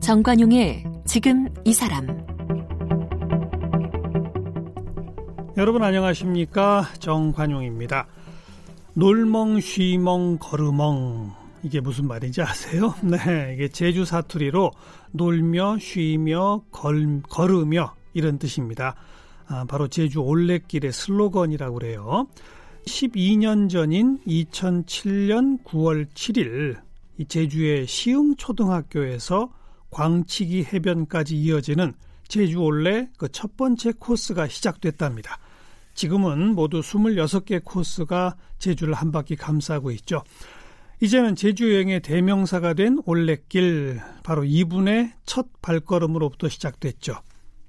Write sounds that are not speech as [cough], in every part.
정관용의 지금 이 사람 여러분 안녕하십니까 정관용입니다. 놀멍 쉬멍 걸으멍 이게 무슨 말인지 아세요? [laughs] 네, 이게 제주 사투리로 놀며 쉬며 걸, 걸으며 이런 뜻입니다. 아, 바로 제주 올레길의 슬로건이라고 그래요. 12년 전인 2007년 9월 7일 이 제주의 시흥초등학교에서 광치기 해변까지 이어지는 제주 올레 그 첫 번째 코스가 시작됐답니다. 지금은 모두 26개 코스가 제주를 한 바퀴 감싸고 있죠. 이제는 제주 여행의 대명사가 된 올레길 바로 이분의 첫 발걸음으로부터 시작됐죠.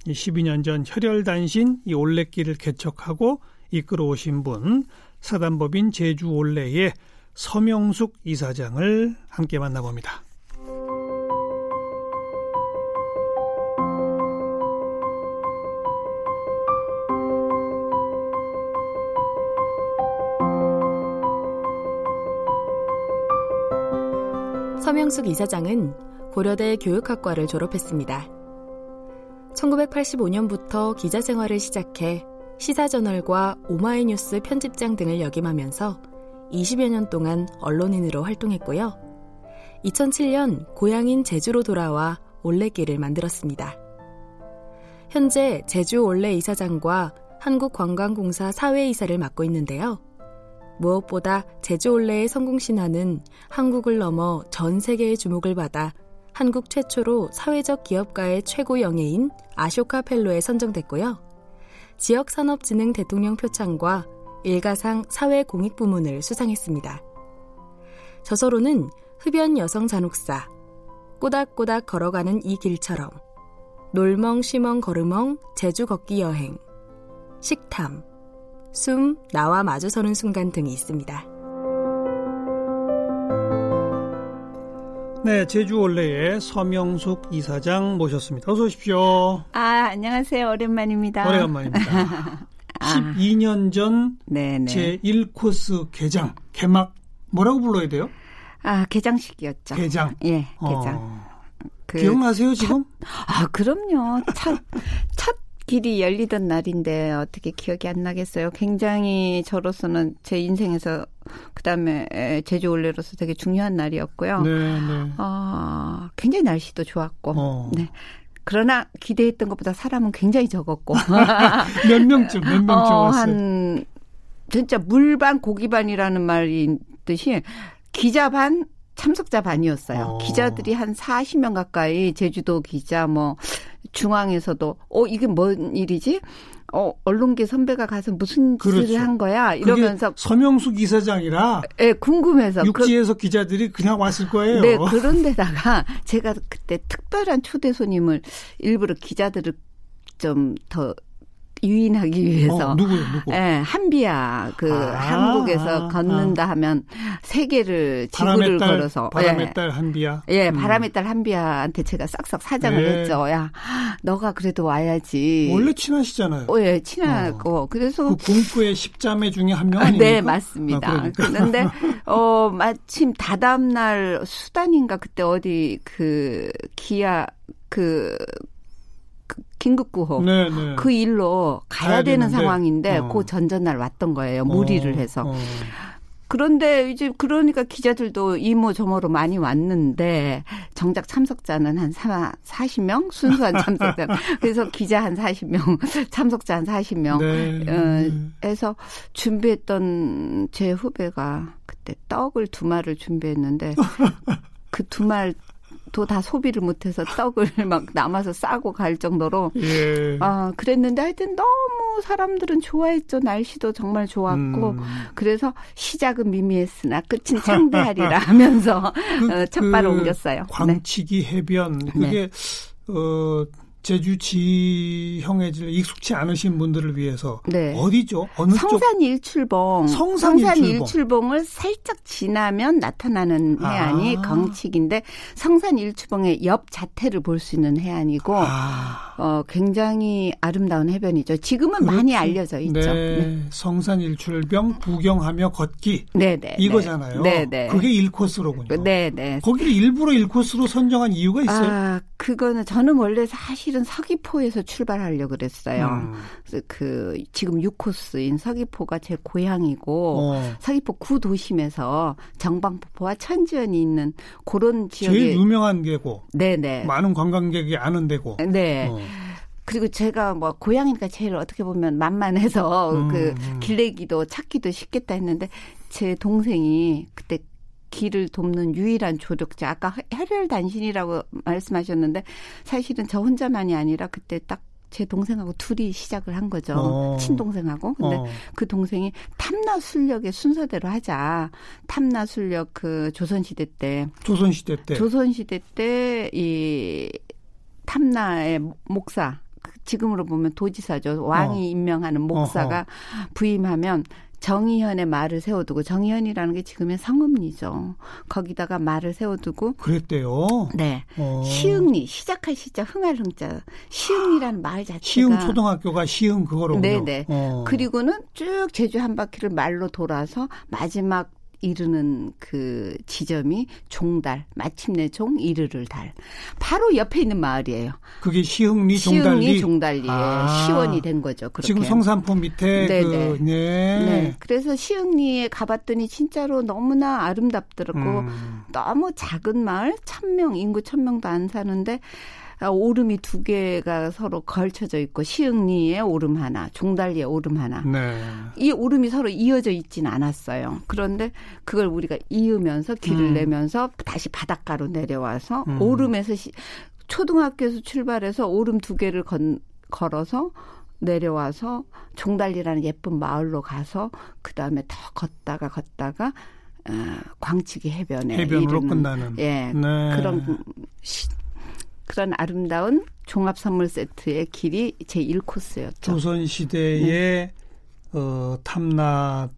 12년 전 혈혈단신 이 올레길을 개척하고 이끌어 오신 분 사단법인 제주 올레의 서명숙 이사장을 함께 만나봅니다. 서명숙 이사장은 고려대 교육학과를 졸업했습니다. 1985년부터 기자 생활을 시작해 시사저널과 오마이뉴스 편집장 등을 역임하면서 20여 년 동안 언론인으로 활동했고요. 2007년 고향인 제주로 돌아와 올레길을 만들었습니다. 현재 제주 올레 이사장과 한국관광공사 사회이사를 맡고 있는데요. 무엇보다 제주 올레의 성공 신화는 한국을 넘어 전 세계의 주목을 받아 한국 최초로 사회적 기업가의 최고 영예인 아쇼카 펠로에 선정됐고요. 지역산업진흥 대통령 표창과 일가상 사회공익 부문을 수상했습니다. 저서로는 흡연 여성 잔혹사, 꼬닥꼬닥 걸어가는 이 길처럼, 놀멍 쉬멍 걸으멍 제주 걷기 여행, 식탐, 숨, 나와 마주서는 순간 등이 있습니다. 네, 제주 올레의 서명숙 이사장 모셨습니다. 어서 오십시오. 아, 안녕하세요. 오랜만입니다. 오래간만입니다. [laughs] 12년 전제 1코스 개장, 개막 뭐라고 불러야 돼요? 아, 개장식이었죠. 개장. 예, 개장. 어. 그 기억나세요, 지금? 첫, 아, 그럼요. 첫, 첫 [laughs] 길이 열리던 날인데 어떻게 기억이 안 나겠어요. 굉장히 저로서는 제 인생에서 그다음에 제주 올레로서 되게 중요한 날이었고요. 네, 네. 어, 굉장히 날씨도 좋았고. 어. 네. 그러나 기대했던 것보다 사람은 굉장히 적었고. [laughs] 몇 명쯤 몇 명쯤 어, 왔어요? 한 진짜 물반 고기반이라는 말인 듯이 기자 반 참석자 반이었어요. 어. 기자들이 한 40명 가까이 제주도 기자 뭐 중앙에서도 어 이게 뭔 일이지? 어 언론계 선배가 가서 무슨 짓을 그렇죠. 한 거야? 이러면서 서명숙 이사장이라 예, 궁금해서 그 육지에서 기자들이 그냥 왔을 거예요. 네, 그런 데다가 [laughs] 제가 그때 특별한 초대 손님을 일부러 기자들을 좀 더 유인하기 위해서 어, 누구요, 누구? 예, 한비야 그 아, 한국에서 아, 걷는다 하면 세 개를 지구를 딸, 걸어서 바람의 예. 딸 한비야. 예, 음. 바람의 딸 한비야한테 제가 싹싹 사장을 네. 했죠. 야, 너가 그래도 와야지. 원래 친하시잖아요. 어, 예, 친하고. 그래서 그 공포의 십자매 중에 한명 아, 아닙니까? 네, 맞습니다. 아, 그러니까. 그런데 [laughs] 어 마침 다다음 날 수단인가 그때 어디 그 기아 그, 그 긴급 구호 네, 네. 그 일로 가야, 되는 되는데, 상황인데 어. 그 전전날 왔던 거예요. 무리를 어, 해서. 어. 그런데 이제 그러니까 기자들도 이모 저모로 많이 왔는데 정작 참석자는 한 40명 순수한 [laughs] 참석자. 그래서 기자 한 40명, [laughs] 참석자 한 40명. 네. 어, 해서 준비했던 제 후배가 그때 떡을 두 말을 준비했는데 그 두 말 도다 소비를 못해서 떡을 [laughs] 막 남아서 싸고 갈 정도로 예. 아 그랬는데 하여튼 너무 사람들은 좋아했죠 날씨도 정말 좋았고 음. 그래서 시작은 미미했으나 끝은 창대하리라 [laughs] 하면서 그, 어, 첫 발을 그 옮겼어요. 네. 광치기 해변 그게 어 제주 지형에 익숙치 않으신 분들을 위해서 네. 어디죠? 어느 쪽? 성산 일출봉. 성산 일출봉. 일출봉 을 살짝 지나면 나타나는 아. 해안이 광칙인데 성산 일출봉의 옆 자태를 볼 수 있는 해안이고 아, 어, 굉장히 아름다운 해변이죠. 지금은 그렇지. 많이 알려져 있죠. 네. 네. 성산 일출병 구경하며 걷기. 네네. 네. 이거잖아요. 네네. 네. 그게 1코스로군요. 네네. 거기를 일부러 1코스로 선정한 이유가 있어요? 아, 그거는 저는 원래 사실은 서귀포에서 출발하려고 그랬어요. 음. 그래서 그 지금 6코스인 서귀포가 제 고향이고 어. 서귀포 구도심에서 정방폭포와 천지연이 있는 그런 지역에 제일 유명한 게고. 네네. 많은 관광객이 아는 데고. 네. 어. 그리고 제가 뭐 고향이니까 제일 어떻게 보면 만만해서 음, 그 음. 길내기도 찾기도 쉽겠다 했는데 제 동생이 그때 길을 돕는 유일한 조력자. 아까 혈혈단신이라고 말씀하셨는데 사실은 저 혼자만이 아니라 그때 딱제 동생하고 둘이 시작을 한 거죠. 어. 친동생하고. 근데 어. 그 동생이 탐나 순력의 순서대로 하자. 탐나 순력 그 조선시대 때. 조선시대 때. 조선시대 때 이 탐나의 목사. 그 지금으로 보면 도지사죠. 왕이 어. 임명하는 목사가 어허. 부임하면 정의현의 말을 세워두고 정의현이라는 게 지금의 성음리죠. 거기다가 말을 세워두고 그랬대요. 네. 어. 시흥리 시작할 시자 흥할 흥자 시흥리라는 말 자체가 시흥 초등학교가 시흥 그거로 네네. 어. 그리고는 쭉 제주 한 바퀴를 말로 돌아서 마지막 이르는 그 지점이 종달 마침내 종 이르를 달 바로 옆에 있는 마을이에요. 그게 시흥리 종달리 시흥리 종달리에 아. 시원이 된 거죠. 그렇게. 지금 성산포 밑에 네네. 그, 네. 네. 그래서 시흥리에 가봤더니 진짜로 너무나 아름답더라고. 음. 너무 작은 마을 천명 인구 천 명도 안 사는데 아, 오름이 두 개가 서로 걸쳐져 있고 시흥리에 오름 하나, 종달리에 오름 하나. 네. 이 오름이 서로 이어져 있지는 않았어요. 그런데 그걸 우리가 이으면서 길을 음. 내면서 다시 바닷가로 내려와서 음. 오름에서 시, 초등학교에서 출발해서 오름 두 개를 건, 걸어서 내려와서 종달리라는 예쁜 마을로 가서 그 다음에 더 걷다가 걷다가 어, 광치기 해변에 해변으로 이르는, 끝나는 예 네. 그런 시, 그런 아름다운 종합 선물 세트의 길이 제 1코스였죠. 조선 시대의 네. 어, 탐나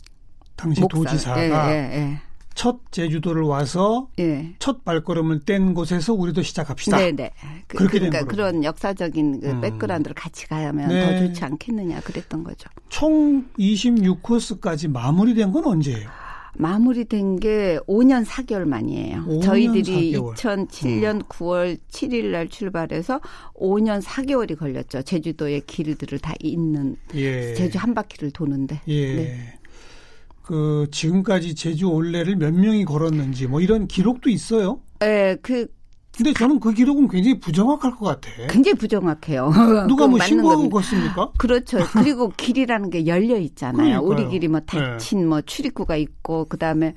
당시 목사. 도지사가 예, 예, 예. 첫 제주도를 와서 예. 첫 발걸음을 뗀 곳에서 우리도 시작합시다. 네네. 그, 그렇게 그러니까 그런 역사적인 그 음. 백그라운드를 같이 가면 네. 더 좋지 않겠느냐 그랬던 거죠. 총 26코스까지 마무리된 건 언제예요? 마무리된 게 5년 4개월 만이에요. 5년 저희들이 4개월. 2007년 음. 9월 7일 날 출발해서 5년 4개월이 걸렸죠. 제주도의 길들을 다 잇는 예. 제주 한 바퀴를 도는데. 예. 네. 그 지금까지 제주 올레를 몇 명이 걸었는지 뭐 이런 기록도 있어요? 네, 그 근데 저는 그 기록은 굉장히 부정확할 것 같아. 굉장히 부정확해요. [laughs] 누가 뭐 신고하고 걷습니까? 그렇죠. [laughs] 그리고 길이라는 게 열려 있잖아요. 우리 길이 뭐 닫힌 네. 뭐 출입구가 있고 그다음에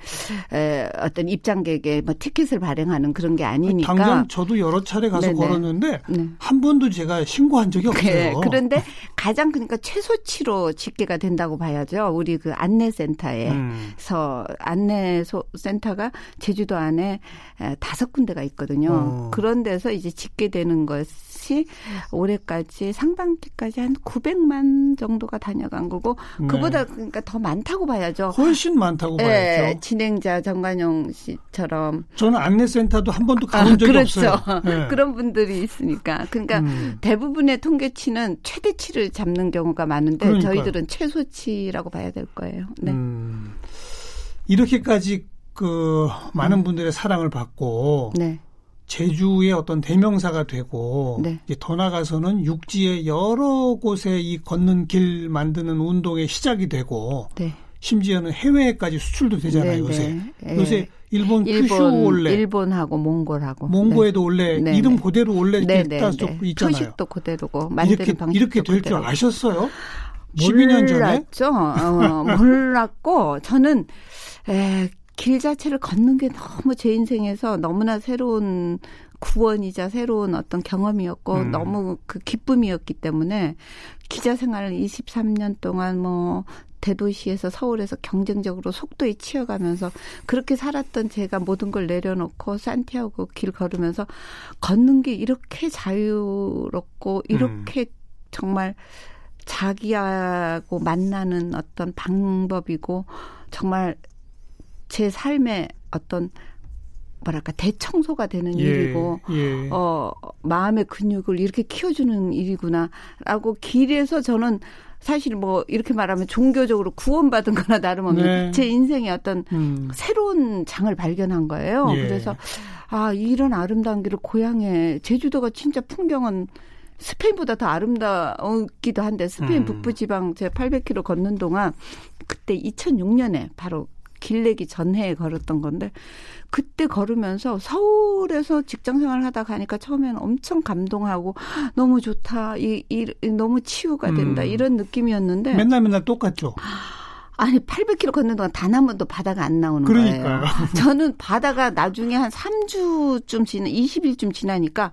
에, 어떤 입장객의 뭐 티켓을 발행하는 그런 게 아니니까. 당장 저도 여러 차례 가서 네네. 걸었는데 네. 한 번도 제가 신고한 적이 없어요. 네. 그런데 가장 그러니까 최소치로 집계가 된다고 봐야죠. 우리 그 안내센터에서 음. 안내소 센터가 제주도 안에 다섯 군데가 있거든요. 어. 어. 그런 데서 이제 짓게 되는 것이 올해까지 상반기까지 한 900만 정도가 다녀간 거고 네. 그보다 그러니까 더 많다고 봐야죠. 훨씬 많다고 네, 봐야죠. 진행자 정관용 씨처럼 저는 안내센터도 한 번도 가본 아, 적이 그렇죠. 없어요. 네. [laughs] 그런 분들이 있으니까 그러니까 음. 대부분의 통계치는 최대치를 잡는 경우가 많은데 그러니까요. 저희들은 최소치라고 봐야 될 거예요. 네. 음. 이렇게까지 그 많은 음. 분들의 사랑을 받고 네. 제주의 어떤 대명사가 되고 네. 이제 더 나가서는 육지의 여러 곳에 이 걷는 길 만드는 운동의 시작이 되고 네. 심지어는 해외까지 수출도 되잖아요 네, 요새 네. 요새 일본 큐슈 올레 일본하고 몽골하고 몽고에도 원래 네. 이름 그대로 네, 있다 네, 있잖아요. 표식도 그대로고 이렇게 이렇게 될 줄 아셨어요? 12년 전에 몰랐죠. 어, 몰랐고 저는 에, 길 자체를 걷는 게 너무 제 인생에서 너무나 새로운 구원이자 새로운 어떤 경험이었고 음. 너무 그 기쁨이었기 때문에 기자 생활을 23년 동안 뭐 대도시에서 서울에서 경쟁적으로 속도에 치여가면서 그렇게 살았던 제가 모든 걸 내려놓고 산티아고 길 걸으면서 걷는 게 이렇게 자유롭고 이렇게 음. 정말 자기하고 만나는 어떤 방법이고 정말 제 삶의 어떤 뭐랄까 대청소가 되는 예, 일이고 예. 어 마음의 근육을 이렇게 키워주는 일이구나라고 길에서 저는 사실 뭐 이렇게 말하면 종교적으로 구원받은 거나 다름없는 네. 제 인생의 어떤 음. 새로운 장을 발견한 거예요. 예. 그래서 아 이런 아름다운 길을 고향에 제주도가 진짜 풍경은 스페인보다 더 아름다웠기도 한데 스페인 음. 북부 지방 제 800km 걷는 동안 그때 2006년에 바로 길내기 전해에 걸었던 건데 그때 걸으면서 서울에서 직장 생활을 하다 가니까 처음에는 엄청 감동하고 너무 좋다. 이, 이 너무 치유가 된다. 음. 이런 느낌이었는데 맨날 맨날 똑같죠. 아니 800km 걷는 동안 단 한 번도 바다가 안 나오는 그러니까요. 거예요. [laughs] 저는 바다가 나중에 한 3주쯤 지나 20일쯤 지나니까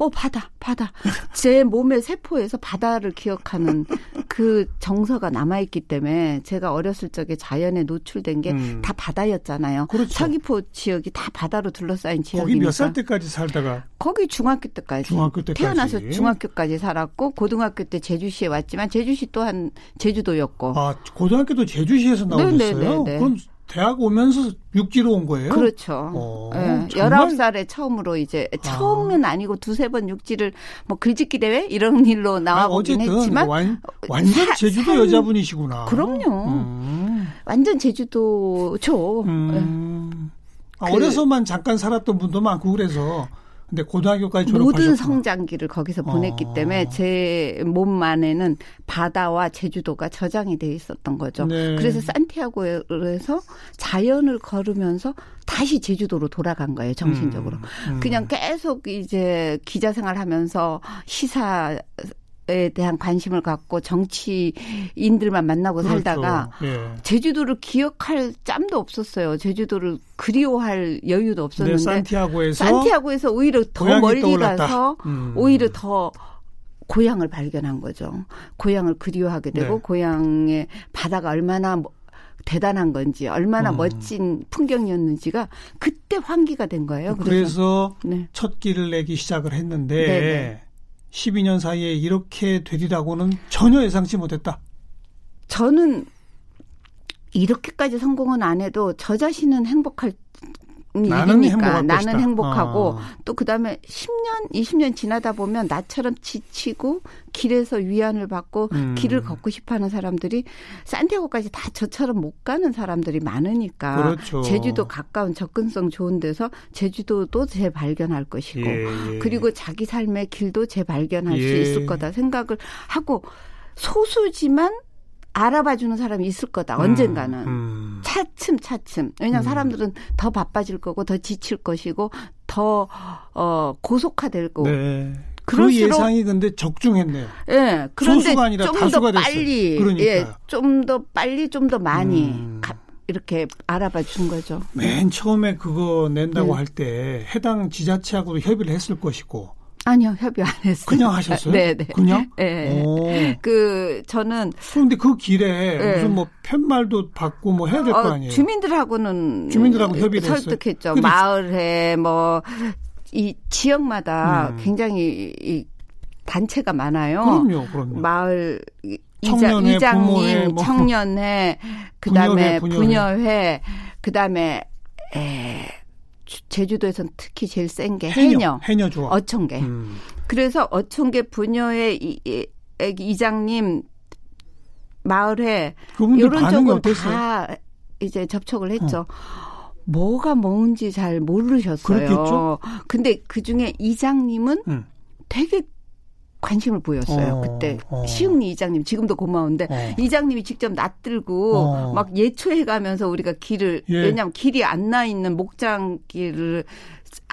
어 바다 바다 제 몸의 세포에서 바다를 기억하는 그 정서가 남아 있기 때문에 제가 어렸을 적에 자연에 노출된 게다 음. 바다였잖아요. 그렇죠. 서귀포 지역이 다 바다로 둘러싸인 지역이니까. 거기 몇 살 때까지 살다가? 거기 중학교 때까지. 중학교 때까지. 태어나서 중학교까지 살았고 고등학교 때 제주시에 왔지만 제주시 또한 제주도였고. 아 고등학교도 제주시에서 나오셨어요? 네네네. 그럼 대학 오면서 육지로 온 거예요? 그렇죠. 오, 네. 19살에 처음으로 이제 처음은 아. 니고 두세 번 육지를 뭐 글짓기 대회 이런 [laughs] 일로 나와보긴 했지만 완, 완전 사, 제주도 산, 여자분이시구나. 그럼요. 음. 완전 제주도죠. 음. 네. 아, 어려서만 잠깐 살았던 분도 많고 그래서 근데 고등학교까지 졸업하셨고 모든 성장기를 거기서 보냈기 어. 때문에 제 몸 안에는 바다와 제주도가 저장이 돼 있었던 거죠. 네. 그래서 산티아고에서 자연을 걸으면서 다시 제주도로 돌아간 거예요, 정신적으로. 음, 음. 그냥 계속 이제 기자 생활하면서 시사 에 대한 관심을 갖고 정치인들만 만나고 그렇죠. 살다가 예. 제주도를 기억할 짬도 없었어요. 제주도를 그리워할 여유도 없었는데 네, 산티아고에서 산티아고에서 오히려 더 멀리 떠올랐다. 가서 음. 오히려 더 고향을 발견한 거죠. 고향을 그리워하게 되고 네. 고향의 바다가 얼마나 뭐 대단한 건지 얼마나 음. 멋진 풍경이었는지가 그때 환기가 된 거예요. 그래서, 그래서 네. 첫 길을 내기 시작을 했는데 네네. 12년 사이에 이렇게 되리라고는 전혀 예상치 못했다. 저는 이렇게까지 성공은 안 해도 저 자신은 행복할 나는 일이니까 나는 행복하고 어. 또 그다음에 10년 20년 지나다 보면 나처럼 지치고 길에서 위안을 받고 음. 길을 걷고 싶어하는 사람들이 산티아고까지 다 저처럼 못 가는 사람들이 많으니까 그렇죠. 제주도 가까운 접근성 좋은 데서 제주도도 재발견할 것이고 예, 예. 그리고 자기 삶의 길도 재발견할 예. 수 있을 거다 생각을 하고 소수지만 알아봐주는 사람이 있을 거다. 음, 언젠가는. 음. 차츰 차츰. 왜냐하면 음. 사람들은 더 바빠질 거고 더 지칠 것이고 더 어, 고속화될 거고. 네. 그 예상이 근데 적중했네요. 예. 네, 그런데 좀 더 빨리, 그러니까요. 예, 좀 더 빨리, 좀 더 많이 음. 가, 이렇게 알아봐 준 거죠. 맨 처음에 그거 낸다고 네. 할때 해당 지자체하고도 협의를 했을 것이고 아니요, 협의 안 했어요. 그냥 하셨어요? 네, 네. 그냥? 네. 그 저는 그런데 그 길에 네. 무슨 뭐 편말도 받고 뭐 해야 될거 어, 아니에요? 주민들하고는 주민들하고 협의를 설득했죠. 마을에 뭐 이 지역마다 음. 굉장히 이 단체가 많아요. 그럼요, 그럼요. 마을 이장, 님 뭐. 청년회, [laughs] 그다음에. 분여회 그다음에 에 제주도에서는 특히 제일 센 게 해녀, 해녀 좋아. 어촌계. 음. 그래서 어촌계 분녀의 이, 이, 이장님 마을회 이런 쪽은 다 이제 접촉을 했죠. 어. 뭐가 뭔지 잘 모르셨어요. 그렇겠죠? 근데 그 중에 이장님은 음. 되게 관심을 보였어요. 어, 그때 어. 시흥리 이장님 지금도 고마운데 어. 이장님이 직접 낯들고 어. 막 예초해 가면서 우리가 길을 예. 왜냐하면 길이 안 나 있는 목장길을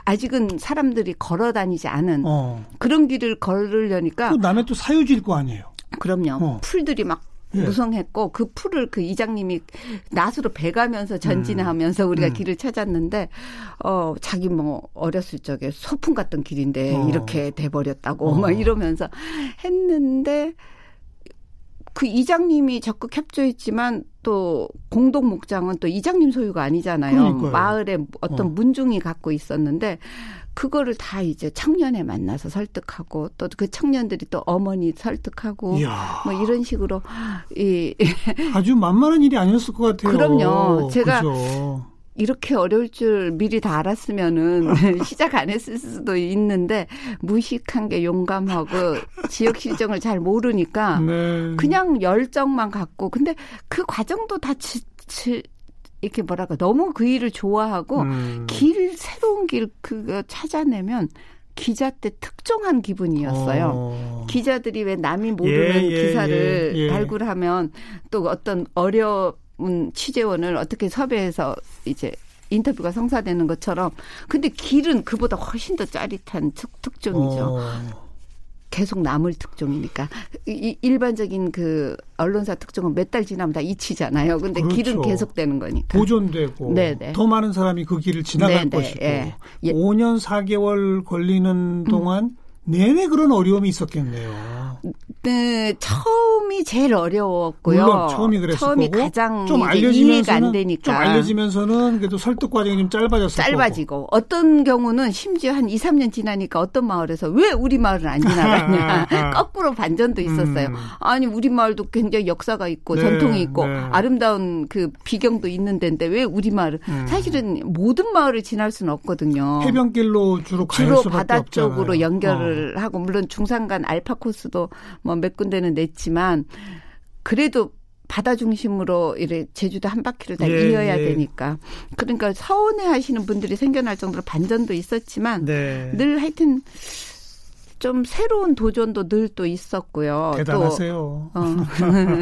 아직은 사람들이 걸어 다니지 않은 어. 그런 길을 걸으려니까 또 남의 또 사유지일 거 아니에요. 그럼요. 어. 풀들이 막 예. 무성했고 그 풀을 그 이장님이 낫으로 베가면서 전진하면서 음. 우리가 음. 길을 찾았는데 어 자기 뭐 어렸을 적에 소풍 갔던 길인데 어. 이렇게 돼 버렸다고 어. 막 이러면서 했는데 그 이장님이 적극 협조했지만 또 공동 목장은 또 이장님 소유가 아니잖아요. 그러니까요. 마을에 어떤 어. 문중이 갖고 있었는데 그거를 다 이제 청년에 만나서 설득하고 또 그 청년들이 또 어머니 설득하고 이야. 뭐 이런 식으로 이 [laughs] 아주 만만한 일이 아니었을 것 같아요. 그럼요. 제가 그죠. 이렇게 어려울 줄 미리 다 알았으면은 [laughs] 시작 안 했을 수도 있는데 무식한 게 용감하고 지역 실정을 잘 모르니까 네. 그냥 열정만 갖고 근데 그 과정도 다 지, 지, 이렇게 뭐랄까 너무 그 일을 좋아하고 음. 길 새로운 길 그거 찾아내면 기자 때 특종한 기분이었어요. 어. 기자들이 왜 남이 모르는 예, 예, 기사를 예, 예. 발굴하면 또 어떤 어려운 취재원을 어떻게 섭외해서 이제 인터뷰가 성사되는 것처럼 근데 길은 그보다 훨씬 더 짜릿한 특, 특종이죠. 어. 계속 남을 특종이니까 이, 일반적인 그 언론사 특종은 몇 달 지나면 다 잊히잖아요. 근데 그렇죠. 길은 계속되는 거니까 보존되고 네네. 더 많은 사람이 그 길을 지나갈 네네. 것이고 예. 5년 4개월 걸리는 동안 음. 내내 그런 어려움이 있었겠네요. 네, 처음이 제일 어려웠고요. 물론 처음이 그랬을 처음이 거고 가장 좀 알려지면서 안 되니까 좀 알려지면서는 그래도 설득 과정이 좀 짧아졌을 짧아지고 거고. 어떤 경우는 심지어 한 2, 3년 지나니까 어떤 마을에서 왜 우리 마을은 안 지나가냐 [laughs] 거꾸로 반전도 있었어요. 음. 아니 우리 마을도 굉장히 역사가 있고 네, 전통이 있고 네. 아름다운 그 비경도 있는 데인데 왜 우리 마을은 음. 사실은 모든 마을을 지날 수는 없거든요. 해변길로 주로 주로 바다 쪽으로 연결을 어. 하고 물론 중산간 알파 코스도 뭐몇 군데는 냈지만 그래도 바다 중심으로 이래 제주도 한 바퀴를 다 예, 이어야 예. 되니까 그러니까 서운해 하시는 분들이 생겨날 정도로 반전도 있었지만 네. 늘 하여튼 좀 새로운 도전도 늘 또 있었고요. 대단하세요. 또, 어.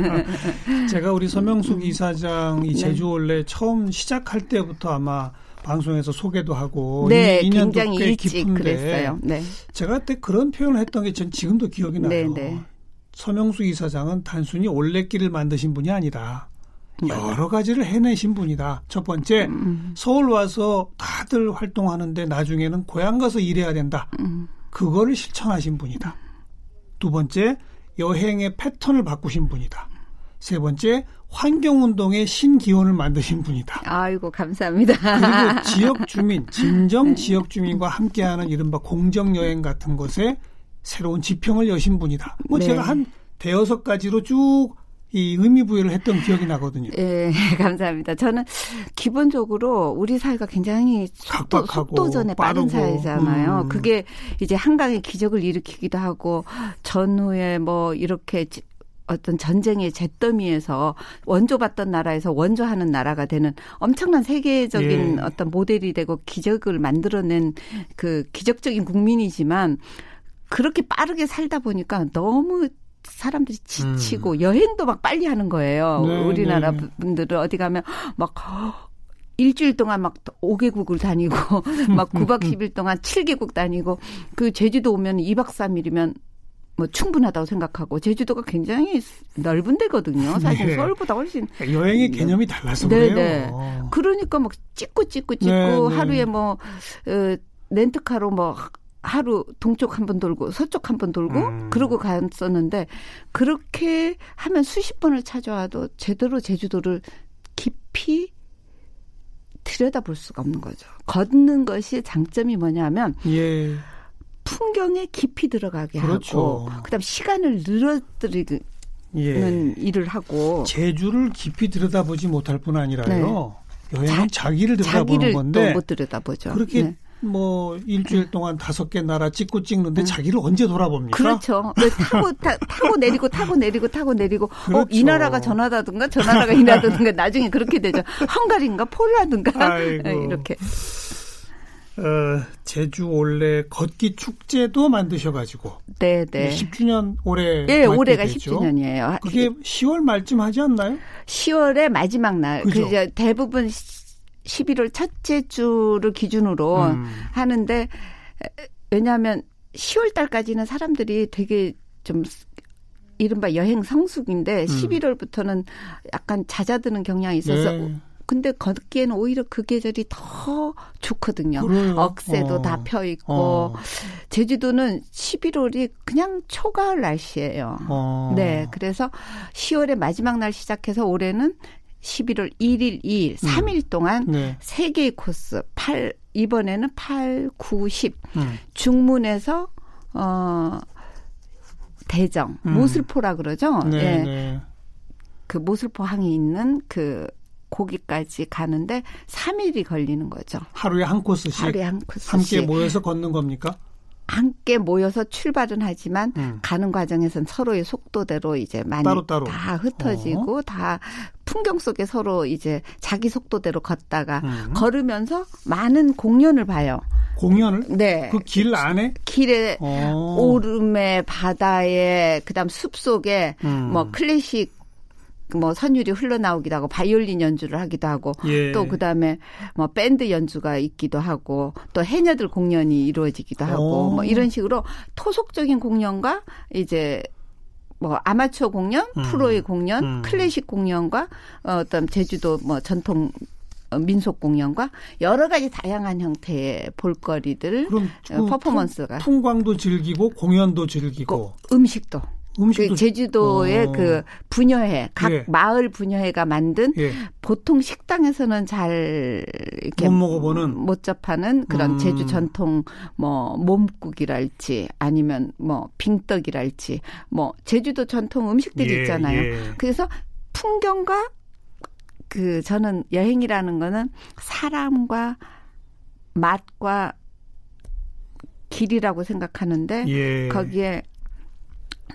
[laughs] 제가 우리 서명숙 음. 이사장 이 네. 제주 원래 네. 처음 시작할 때부터 아마 방송에서 소개도 하고 네, 굉장히 일찍 깊은데 그랬어요. 네. 제가 그때 그런 표현을 했던 게 전 지금도 기억이 나요. 네, 네. 서명수 이사장은 단순히 올레길을 만드신 분이 아니다. 여러 가지를 해내신 분이다. 첫 번째, 음. 서울 와서 다들 활동하는데 나중에는 고향 가서 일해야 된다. 음. 그거를 실천하신 분이다. 두 번째, 여행의 패턴을 바꾸신 분이다. 세 번째, 환경운동의 신기원을 만드신 분이다. 아이고, 감사합니다. 그리고 지역 [laughs] 주민, 진정 지역 주민과 함께하는 이른바 공정여행 같은 것에 새로운 지평을 여신 분이다. 뭐 네. 제가 한 대여섯 가지로 쭉 이 의미 부여를 했던 기억이 나거든요. 예, [laughs] 감사합니다. 저는 기본적으로 우리 사회가 굉장히 속도, 속도전에 빠른 사회잖아요. 음. 그게 이제 한강의 기적을 일으키기도 하고 전후에 뭐 이렇게 어떤 전쟁의 잿더미에서 원조받던 나라에서 원조하는 나라가 되는 엄청난 세계적인 예. 어떤 모델이 되고 기적을 만들어낸 그 기적적인 국민이지만 그렇게 빠르게 살다 보니까 너무 사람들이 지치고 음. 여행도 막 빨리 하는 거예요. 네, 우리나라 네. 분들은 어디 가면 막 일주일 동안 막 5개국을 다니고 [laughs] 막 9박 10일 동안 7개국 다니고 그 제주도 오면 2박 3일이면 뭐 충분하다고 생각하고 제주도가 굉장히 넓은 데거든요. 사실 네. 서울보다 훨씬 여행의 개념이 달라서 네, 그래요. 네. 그러니까 막 찍고 찍고 찍고 네, 네. 하루에 뭐 어, 렌트카로 뭐 하루 동쪽 한 번 돌고 서쪽 한 번 돌고 음. 그러고 갔었는데 그렇게 하면 수십 번을 찾아와도 제대로 제주도를 깊이 들여다볼 수가 없는 거죠. 걷는 것이 장점이 뭐냐면 예. 풍경에 깊이 들어가게 그렇죠. 하고 그다음 시간을 늘어뜨리는 예. 일을 하고 제주를 깊이 들여다보지 못할 뿐 아니라요. 네. 여행은 자, 기를 들여다보는 건데 못 들여다보죠. 그렇게 네. 뭐 일주일 동안 다섯 개 나라 찍고 찍는데 음. 자기를 언제 돌아봅니까? 그렇죠. 네, 타고 타, 고 내리고 타고 내리고 타고 내리고 그렇죠. 어, 이 나라가 저 나라든가 저 나라가 이 나라든가 나중에 그렇게 되죠. 헝가리인가 폴란드인가 [laughs] 네, 이렇게. 어, 제주 올레 걷기 축제도 만드셔가지고. 네, 네. 10주년 올해. 네, 올해가 되죠. 10주년이에요. 그게 10월 말쯤 하지 않나요? 10월의 마지막 날. 그죠? 그 대부분 11월 첫째 주를 기준으로 음. 하는데 왜냐하면 10월 달까지는 사람들이 되게 좀 이른바 여행 성숙인데 음. 11월부터는 약간 잦아드는 경향이 있어서 네. 근데 걷기에는 오히려 그 계절이 더 좋거든요. 그래요? 억새도 어. 다펴 있고 어. 제주도는 11월이 그냥 초가을 날씨예요. 어. 네, 그래서 10월의 마지막 날 시작해서 올해는 11월 1일, 2일, 3일 음. 동안 네. 3개의 코스 8 이번에는 8, 9, 10 음. 중문에서 어 대정 음. 모슬포라 그러죠. 네, 예. 네. 그 모슬포 항이 있는 그 거기까지 가는데 3일이 걸리는 거죠. 하루에 한 코스씩 하루에 한 코스씩 함께 모여서 걷는 겁니까? 함께 모여서 출발은 하지만 음. 가는 과정에선 서로의 속도대로 이제 많이 따로, 따로. 다 흩어지고 어. 다 풍경 속에 서로 이제 자기 속도대로 걷다가 음. 걸으면서 많은 공연을 봐요. 공연을? 네. 그 길 안에? 길에 어. 오름에 바다에 그다음 숲 속에 음. 뭐 클래식 뭐 선율이 흘러나오기도 하고 바이올린 연주를 하기도 하고 예. 또 그다음에 뭐 밴드 연주가 있기도 하고 또 해녀들 공연이 이루어지기도 하고 오. 뭐 이런 식으로 토속적인 공연과 이제 뭐 아마추어 공연, 음. 프로의 공연, 음. 클래식 공연과 어, 어떤 제주도 뭐 전통 민속 공연과 여러 가지 다양한 형태의 볼거리들 어, 그 퍼포먼스가 풍광도 즐기고 공연도 즐기고 음식도 그 제주도의 어. 그 분여회 각 예. 마을 분여회가 만든 예. 보통 식당에서는 잘 이렇게 못 먹어보는 못 접하는 그런 음. 제주 전통 뭐 몸국이랄지 아니면 뭐 빙떡이랄지 뭐 제주도 전통 음식들이 예. 있잖아요. 예. 그래서 풍경과 그 저는 여행이라는 거는 사람과 맛과 길이라고 생각하는데 예. 거기에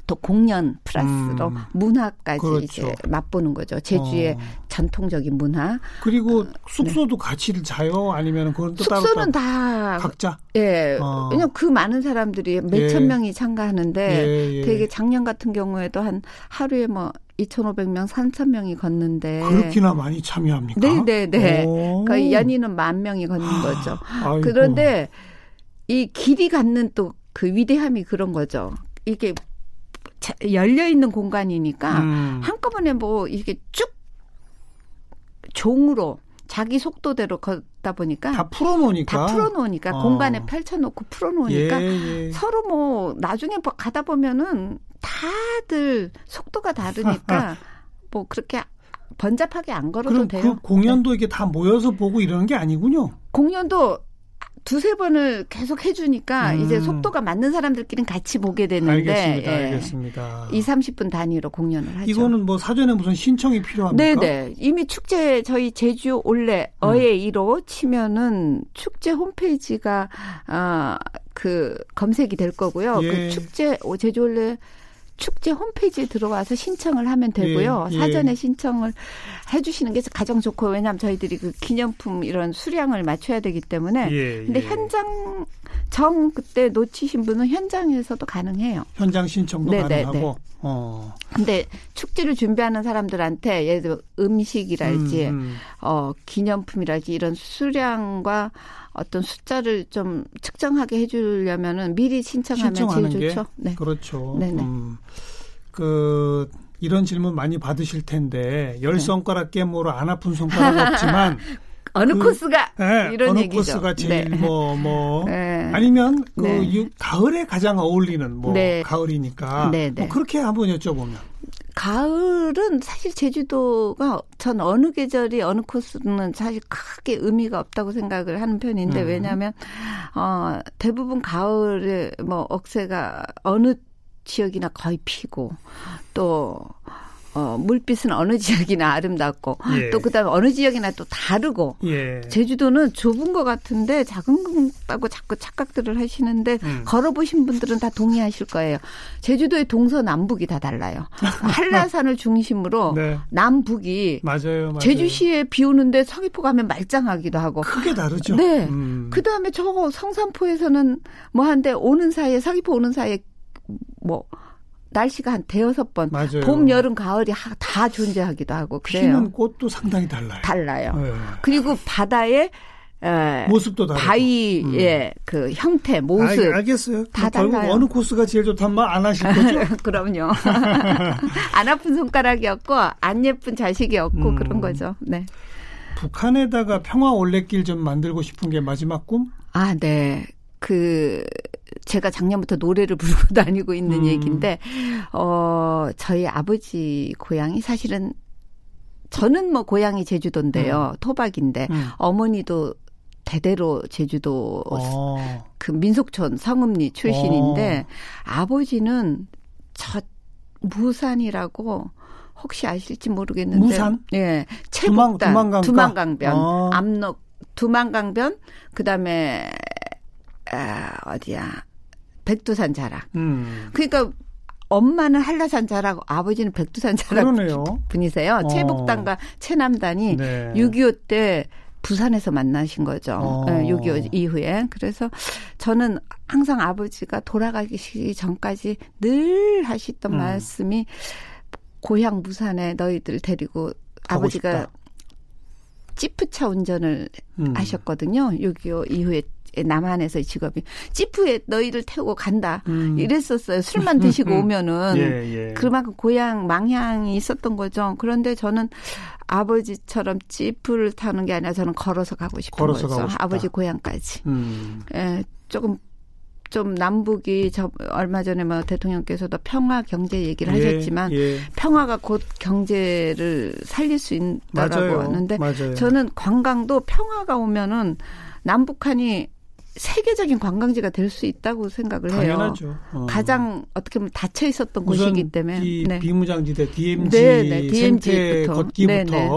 또 공연 플러스로 음. 문화까지 그렇죠. 이제 맛보는 거죠. 제주의 어. 전통적인 문화. 그리고 어, 숙소도 네. 같이 자요? 아니면 그건 또 숙소는 따로 다 각자. 예. 어. 왜냐면 그 많은 사람들이 몇천 예. 명이 참가하는데 예, 예. 되게 작년 같은 경우에도 한 하루에 뭐 2,500명, 3,000명이 걷는데 그렇게나 많이 참여합니까? 네, 네, 네. 그러니까 연인은 만 명이 걷는 거죠. 아이고. 그런데 이 길이 갖는 또 그 위대함이 그런 거죠. 이게 열려 있는 공간이니까 음. 한꺼번에 뭐 이게 쭉 종으로 자기 속도대로 걷다 보니까 다 풀어놓으니까 다 풀어놓으니까 어. 공간에 펼쳐놓고 풀어놓으니까 예, 예. 서로 뭐 나중에 뭐 가다 보면은 다들 속도가 다르니까 [laughs] 뭐 그렇게 번잡하게 안 걸어도 돼요. 그 공연도 네. 이게 다 모여서 보고 이러는 게 아니군요. 공연도 두세 번을 계속 해주니까 음. 이제 속도가 맞는 사람들끼리는 같이 보게 되는데 알겠습니다. 예. 알겠습니다. 2, 30분 단위로 공연을 하죠. 이거는 뭐 사전에 무슨 신청이 필요합니까? 네네. 이미 축제 저희 제주 올레 어의 음. 1호 치면은 축제 홈페이지가 아그 검색이 될 거고요. 예. 그 축제 제주 올레 축제 홈페이지에 들어와서 신청을 하면 되고요. 예, 예. 사전에 신청을 해주시는 게 가장 좋고 왜냐하면 저희들이 그 기념품 이런 수량을 맞춰야 되기 때문에. 예, 근데 예. 현장 정 그때 놓치신 분은 현장에서도 가능해요. 현장 신청도 네네, 네, 가능하고. 네. 어. 근데 축제를 준비하는 사람들한테 예를 들어 음식이랄지 음, 음. 어 기념품이랄지 이런 수량과 어떤 숫자를 좀 측정하게 해주려면은 미리 신청하면 제일 좋죠. 네. 그렇죠. 네네. 음, 그 이런 질문 많이 받으실 텐데 열 네. 손가락 깨모로 안 아픈 손가락 없지만 [laughs] 어느 그, 코스가 네, 이런 어느 얘기죠. 코스가 제일 뭐뭐 네. 뭐, [laughs] 네. 아니면 그 네. 가을에 가장 어울리는 뭐 네. 가을이니까 네, 뭐 그렇게 한번 여쭤보면 가을은 사실 제주도가 전 어느 계절이 어느 코스는 사실 크게 의미가 없다고 생각을 하는 편인데 음. 왜냐하면 어 대부분 가을에 뭐 억새가 어느 지역이나 거의 피고 또 어, 물빛은 어느 지역이나 아름답고 예. 또 그다음에 어느 지역이나 또 다르고 예. 제주도는 좁은 것 같은데 작은 거다고 자꾸 착각들을 하시는데 음. 걸어보신 분들은 다 동의하실 거예요. 제주도의 동서남북이 다 달라요. [laughs] 한라산을 중심으로 네. 남북이 맞아요, 맞아요. 제주시에 비 오는데 서귀포 가면 말짱하기도 하고 크게 다르죠. 네. 음. 그다음에 저 성산포에서는 뭐 한데 오는 사이에 서귀포 오는 사이에 뭐 날씨가 한 대여섯 번, 맞아요. 봄, 여름, 가을이 다 존재하기도 하고 그래요. 피는 꽃도 상당히 달라요. 달라요. 네. 그리고 바다에 에, 모습도 다르고 바위의 음. 그 형태, 모습 아, 알겠어요. 다 결국 달라요. 어느 코스가 제일 좋단 말 안 하실 거죠? [laughs] 그럼요. [laughs] 안 아픈 손가락이었고 안 예쁜 자식이었고 음. 그런 거죠. 네. 북한에다가 평화 올레길 좀 만들고 싶은 게 마지막 꿈? 아, 네. 그 제가 작년부터 노래를 부르고 [laughs] 다니고 있는 음. 얘기인데 어 저희 아버지 고향이 사실은 저는 뭐 고향이 제주도인데요. 음. 토박인데 음. 어머니도 대대로 제주도 어. 그 민속촌 성읍리 출신인데 어. 아버지는 저 무산이라고 혹시 아실지 모르겠는데 무산? 예. 최북단 두만강변 어. 압록 두만강변 그다음에 아, 어디야? 백두산 자락. 음. 그러니까 엄마는 한라산 자락, 아버지는 백두산 자락 그러네요. 분이세요. 어. 최북단과 최남단이 네. 6.25 때 부산에서 만나신 거죠. 어. 6.25 이후에. 그래서 저는 항상 아버지가 돌아가기 전까지 늘 하시던 음. 말씀이 고향 무산에 너희들 데리고 아버지가 싶다. 지프차 운전을 음. 하셨거든요. 6.25 이후에 남한에서 직업이 지프에 너희를 태우고 간다 음. 이랬었어요. 술만 [laughs] 드시고 오면은 예, 예. 그만큼 고향 망향이 있었던 거죠. 그런데 저는 아버지처럼 지프를 타는 게 아니라 저는 걸어서 가고 싶은 걸어서 거죠. 아버지 고향까지. 음. 예, 조금 좀 남북이 저 얼마 전에 뭐 대통령께서도 평화 경제 얘기를 예, 하셨지만 예. 평화가 곧 경제를 살릴 수 있다라고 하는데 저는 관광도 평화가 오면은 남북한이 세계적인 관광지가 될 수 있다고 생각을 해요. 당연하죠. 어. 가장 어떻게 보면 닫혀 있었던 곳이기 때문에 이 네. 비무장지대 DMZ 네, 네. 생태 걷기부터 네, 네.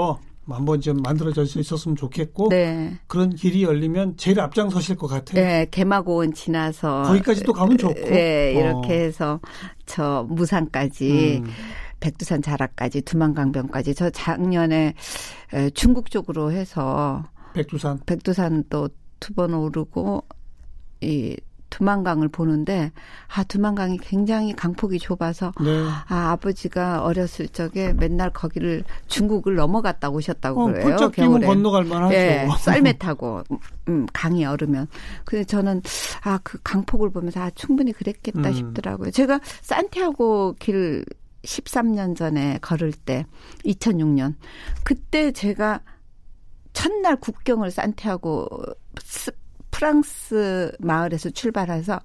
한번 좀 만들어질 수 있었으면 좋겠고 네. 그런 길이 열리면 제일 앞장서실 것 같아요. 네, 개마고원 지나서 거기까지 또 가면 좋고. 네, 이렇게 어. 해서 저 무산까지 음. 백두산 자락까지 두만강변까지 저 작년에 중국 쪽으로 해서 백두산 백두산 또 두 번 오르고 이 두만강을 보는데 아 두만강이 굉장히 강폭이 좁아서 네. 아 아버지가 어렸을 적에 맨날 거기를 중국을 넘어갔다 오셨다고 어, 그래요. 겨울에 건너갈 만하죠. 네, 썰매 타고 음, 강이 얼으면. 그래서 저는 아 그 강폭을 보면서 아 충분히 그랬겠다 음. 싶더라고요. 제가 산티아고 길 13년 전에 걸을 때 2006년 그때 제가 첫날 국경을 산티아고 프랑스 마을에서 출발해서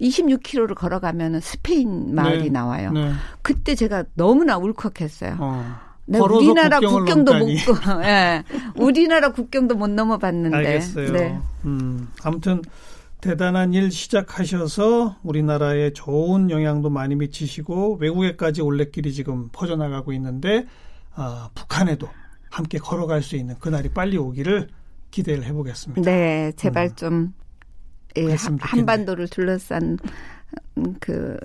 26km를 걸어가면은 스페인 마을이 네, 나와요. 네. 그때 제가 너무나 울컥했어요. 어. 네, 우리나라 국경도 못, [laughs] 예, 우리나라 국경도 못 넘어봤는데. 알겠어요. 네. 음, 아무튼 대단한 일 시작하셔서 우리나라에 좋은 영향도 많이 미치시고 외국에까지 올레길이 지금 퍼져나가고 있는데 아, 북한에도 함께 걸어갈 수 있는 그날이 빨리 오기를 기대를 해보겠습니다. 네, 제발 음. 좀 예, 한반도를 둘러싼 그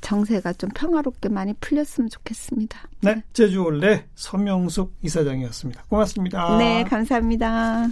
정세가 좀 평화롭게 많이 풀렸으면 좋겠습니다. 네, 제주올레 서명숙 이사장이었습니다. 고맙습니다. 네, 감사합니다.